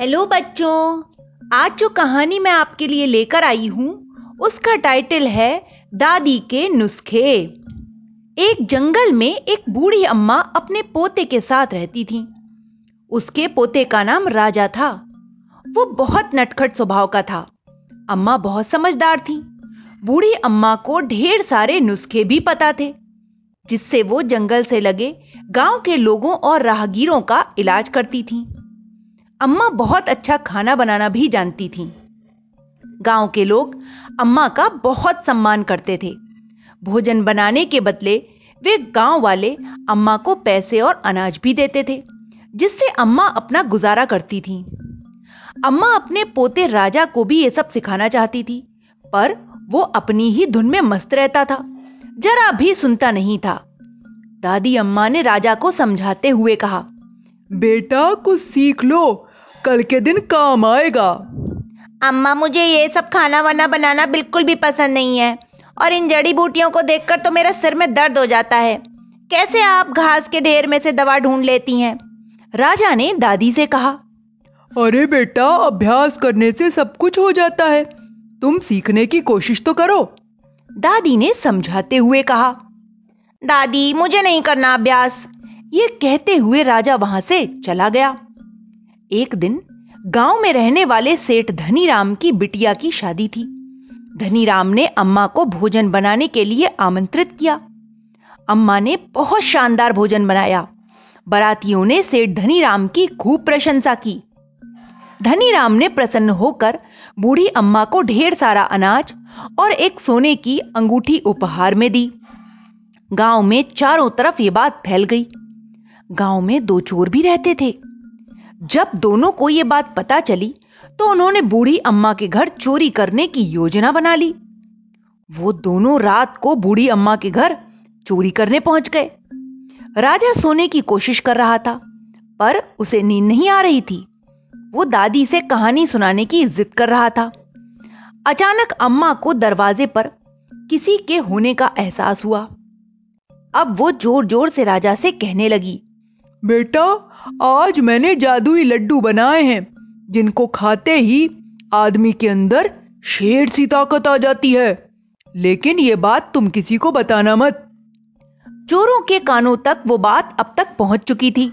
Hello बच्चों। आज जो कहानी मैं आपके लिए लेकर आई हूँ, उसका टाइटल है दादी के नुस्खे। एक जंगल में एक बूढ़ी अम्मा अपने पोते के साथ रहती थी। उसके पोते का नाम राजा था। वो बहुत नटखट स्वभाव का था। अम्मा बहुत समझदार थी। बूढ़ी अम्मा को ढेर सारे नुस्खे भी पता थे, जिससे वो जंगल से लगे गाँव के लोगों और राहगीरों का इलाज करती थी। अम्मा बहुत अच्छा खाना बनाना भी जानती थी। गाँव के लोग अम्मा का बहुत सम्मान करते थे। भोजन बनाने के बदले वे गाँव वाले अम्मा को पैसे और अनाज भी देते थे, जिससे अम्मा अपना गुजारा करती थी। अम्मा अपने पोते राजा को भी यह सब सिखाना चाहती थी, पर वो अपनी ही धुन में मस्त रहता था, जरा भी सुनता नहीं था। दादी अम्मा ने राजा को समझाते हुए कहा, बेटा कुछ सीख लो कल के दिन काम आएगा। अम्मा मुझे ये सब खाना वाना बनाना बिल्कुल भी पसंद नहीं है। और इन जड़ी बूटियों को देखकर तो मेरा सिर में दर्द हो जाता है। कैसे आप घास के ढेर में से दवा ढूंढ लेती हैं? राजा ने दादी से कहा अरे बेटा अभ्यास करने से सब कुछ हो जाता है। तुम सीखने की कोशिश तो करो। दादी ने समझाते हुए कहा दादी मुझे नहीं करना अभ्यास। ये कहते हुए राजा वहाँ से चला गया। एक दिन गाँव में रहने वाले सेठ धनीराम की बिटिया की शादी थी। धनीराम ने अम्मा को भोजन बनाने के लिए आमंत्रित किया। अम्मा ने बहुत शानदार भोजन बनाया। बरातियों ने सेठ धनीराम की खूब प्रशंसा की। धनीराम ने प्रसन्न होकर बूढ़ी अम्मा को ढेर सारा अनाज और एक सोने की अंगूठी उपहार में दी। गाँव में चारों तरफ़ ये बात फैल गई। गाँव में दो चोर भी रहते थे। जब दोनों को यह बात पता चली तो उन्होंने बूढ़ी अम्मा के घर चोरी करने की योजना बना ली। वो दोनों रात को बूढ़ी अम्मा के घर चोरी करने पहुँच गए। राजा सोने की कोशिश कर रहा था, पर उसे नींद नहीं आ रही थी। वो दादी से कहानी सुनाने की जिद कर रहा था। अचानक अम्मा को दरवाजे पर किसी के होने का एहसास हुआ। अब वो ज़ोर ज़ोर से राजा से कहने लगी बेटा आज मैंने जादुई लड्डू बनाए हैं जिनको खाते ही आदमी के अंदर शेर सी ताकत आ जाती है। लेकिन यह बात तुम किसी को बताना मत। चोरों के कानों तक वो बात अब तक पहुँच चुकी थी।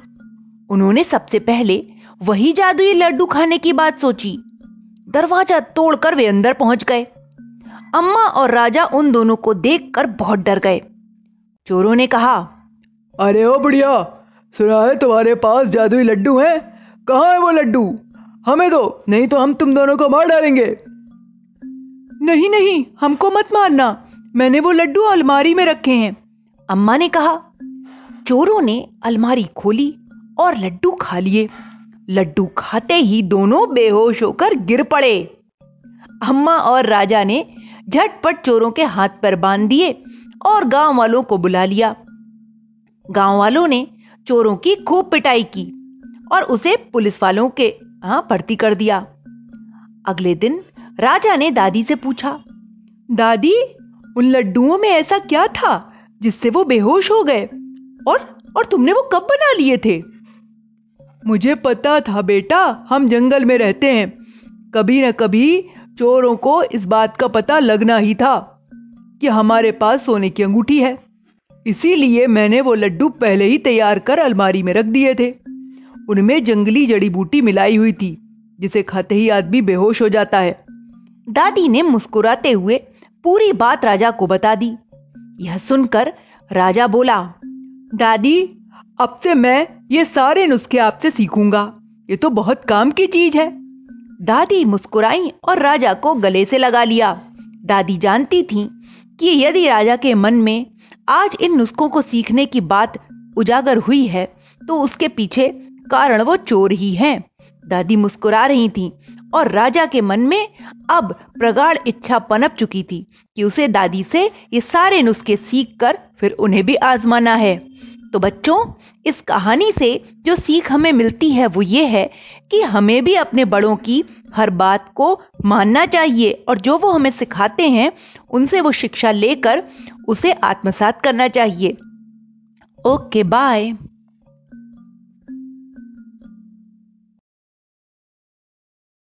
उन्होंने सबसे पहले वही जादुई लड्डू खाने की बात सोची। दरवाज़ा तोड़कर वे अंदर पहुँच गए। अम्मा और राजा उन दोनों को देखकर बहुत डर गए। चोरों ने कहा अरे ओ बुढ़िया सुना है तुम्हारे पास जादुई लड्डू हैं? कहाँ है वो लड्डू? हमें दो, नहीं तो हम तुम दोनों को मार डालेंगे। नहीं नहीं, हमको मत मारना। मैंने वो लड्डू अलमारी में रखे हैं। अम्मा ने कहा, चोरों ने अलमारी खोली और लड्डू खा लिए। लड्डू खाते ही दोनों बेहोश होकर गिर पड़े। अम्मा और राजा ने झटपट चोरों के हाथ पर बाँध दिए और गाँव वालों को बुला लिया। गाँव वालों ने चोरों की खूब पिटाई की और उसे पुलिस वालों के यहाँ भर्ती कर दिया। अगले दिन राजा ने दादी से पूछा, दादी, उन लड्डुओं में ऐसा क्या था जिससे वो बेहोश हो गए? और और तुमने वो कब बना लिए थे? मुझे पता था बेटा, हम जंगल में रहते हैं। कभी न कभी चोरों को इस बात का पता लगना ही था कि हमारे पास सोने की अंगूठी है। इसीलिए मैंने वो लड्डू पहले ही तैयार कर अलमारी में रख दिए थे। उनमें जंगली जड़ी बूटी मिलाई हुई थी, जिसे खाते ही आदमी बेहोश हो जाता है। दादी ने मुस्कुराते हुए पूरी बात राजा को बता दी। यह सुनकर राजा बोला, दादी, अब से मैं ये सारे नुस्खे आपसे सीखूँगा। ये तो बहुत काम की चीज़ है। दादी मुस्कुराई और राजा को गले से लगा लिया। दादी जानती थी कि यदि राजा के मन में आज इन नुस्खों को सीखने की बात उजागर हुई है तो उसके पीछे कारण वो चोर ही हैं। दादी मुस्कुरा रही थी और राजा के मन में अब प्रगाढ़ इच्छा पनप चुकी थी कि उसे दादी से ये सारे नुस्खे सीख कर फिर उन्हें भी आजमाना है। तो बच्चों, इस कहानी से जो सीख हमें मिलती है वो ये है कि हमें भी अपने बड़ों की हर बात को मानना चाहिए और जो वो हमें सिखाते हैं, उनसे वो शिक्षा लेकर उसे आत्मसात करना चाहिए। Okay bye